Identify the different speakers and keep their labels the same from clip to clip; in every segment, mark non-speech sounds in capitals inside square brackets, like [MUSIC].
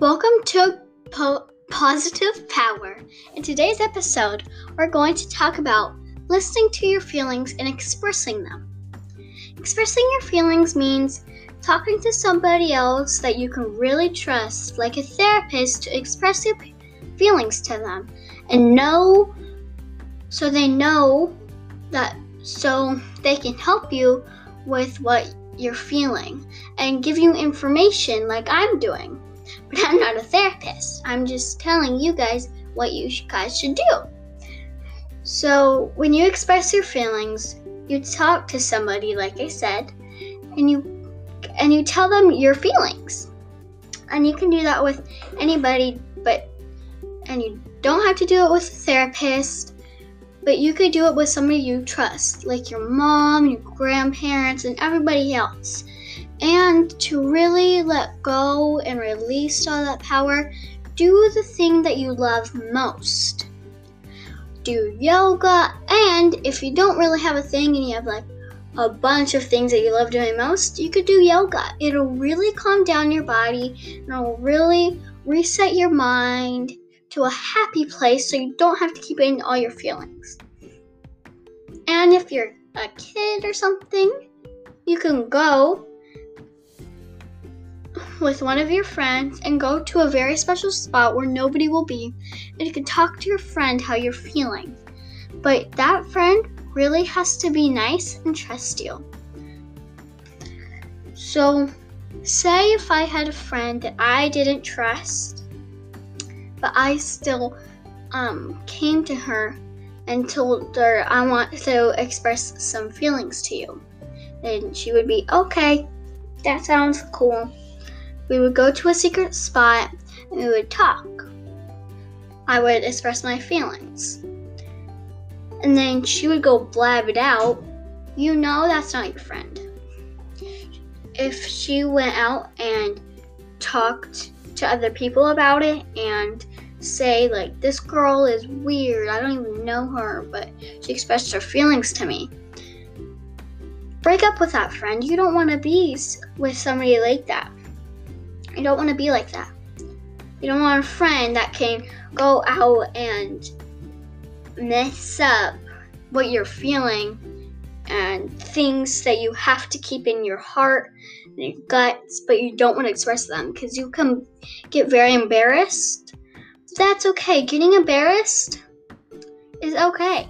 Speaker 1: Welcome to po- Positive Power. In today's episode, we're going to talk about listening to your feelings and expressing them. Expressing your feelings means talking to somebody else that you can really trust, like a therapist, to express your feelings to them and know so they know that so they can help you with what you're feeling and give you information like I'm doing. But I'm not a therapist. I'm just telling you guys what you guys should do. So, when you express your feelings, you talk to somebody like I said, and you and you tell them your feelings. And you can do that with anybody, but and you don't have to do it with a therapist, but you could do it with somebody you trust, like your mom, your grandparents, and everybody else. And to really let go and release all that power, do the thing that you love most. Do yoga, and if you don't really have a thing and you have like a bunch of things that you love doing most, you could do yoga. It'll really calm down your body and it'll really reset your mind to a happy place so you don't have to keep in all your feelings. And if you're a kid or something, you can go with one of your friends and go to a very special spot where nobody will be, and you can talk to your friend how you're feeling. But that friend really has to be nice and trust you. So, say if I had a friend that I didn't trust, but I still um, came to her and told her I want to express some feelings to you. then she would be, okay, that sounds cool. We would go to a secret spot and we would talk. I would express my feelings. And then she would go blab it out. You know that's not your friend. If she went out and talked to other people about it and say like this girl is weird i don't even know her but she expressed her feelings to me break up with that friend you don't want to be with somebody like that you don't want to be like that you don't want a friend that can go out and mess up what you're feeling and things that you have to keep in your heart and your guts but you don't want to express them because you can get very embarrassed that's okay. Getting embarrassed is okay.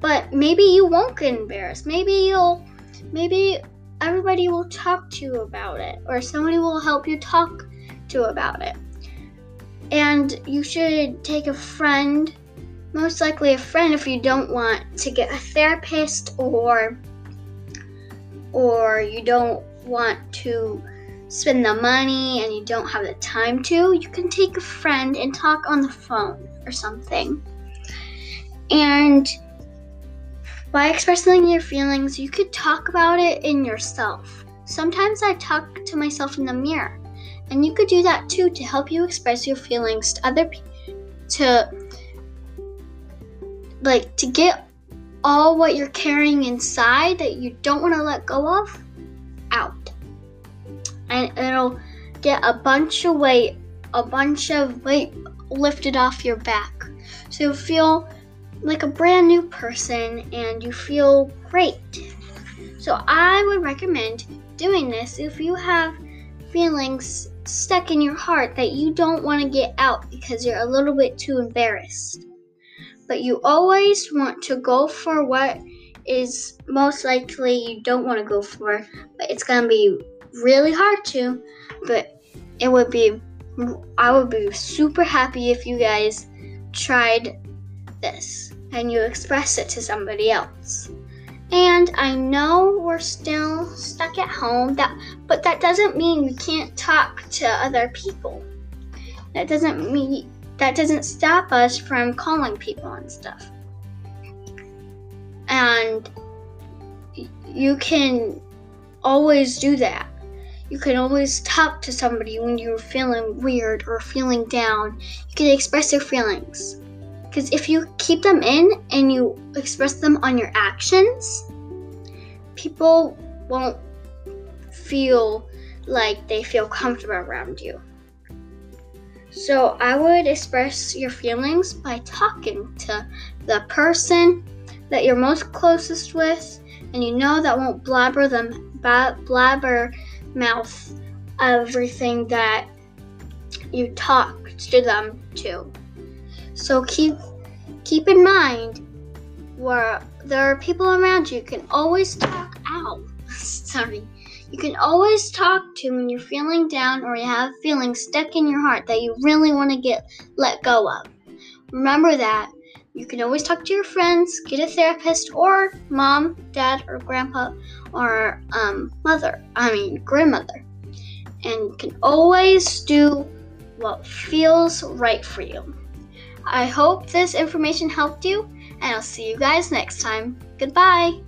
Speaker 1: But maybe you won't get embarrassed. Maybe you'll, maybe everybody will talk to you about it, or somebody will help you talk to about it. And you should take a friend, most likely a friend if you don't want to get a therapist or or you don't want to spend the money and you don't have the time to, you can take a friend and talk on the phone or something. And by expressing your feelings, you could talk about it in yourself. Sometimes I talk to myself in the mirror, and you could do that too to help you express your feelings to other people, to like to get all what you're carrying inside that you don't want to let go of out and it'll get a bunch of weight, a bunch of weight lifted off your back. So feel like a brand new person and you feel great. So I would recommend doing this if you have feelings stuck in your heart that you don't want to get out because you're a little bit too embarrassed. But you always want to go for what is most likely you don't want to go for, but it's going to be really hard to, but it would be I would be super happy if you guys tried this and you express it to somebody else. And I know we're still stuck at home that but that doesn't mean we can't talk to other people. That doesn't mean that doesn't stop us from calling people and stuff. And you can always do that. You can always talk to somebody when you're feeling weird or feeling down. You can express your feelings. Because if you keep them in and you express them on your actions, people won't feel like they feel comfortable around you. So I would express your feelings by talking to the person that you're most closest with, and you know that won't blabber them blabber mouth everything that you talk to them to. So keep keep in mind where there are people around you, you can always talk out. [LAUGHS] Sorry. You can always talk to when you're feeling down or you have feelings stuck in your heart that you really want to get let go of. Remember that you can always talk to your friends, get a therapist, or mom, dad, or grandpa, or um, mother. I mean, grandmother. And you can always do what feels right for you. I hope this information helped you, and I'll see you guys next time. Goodbye.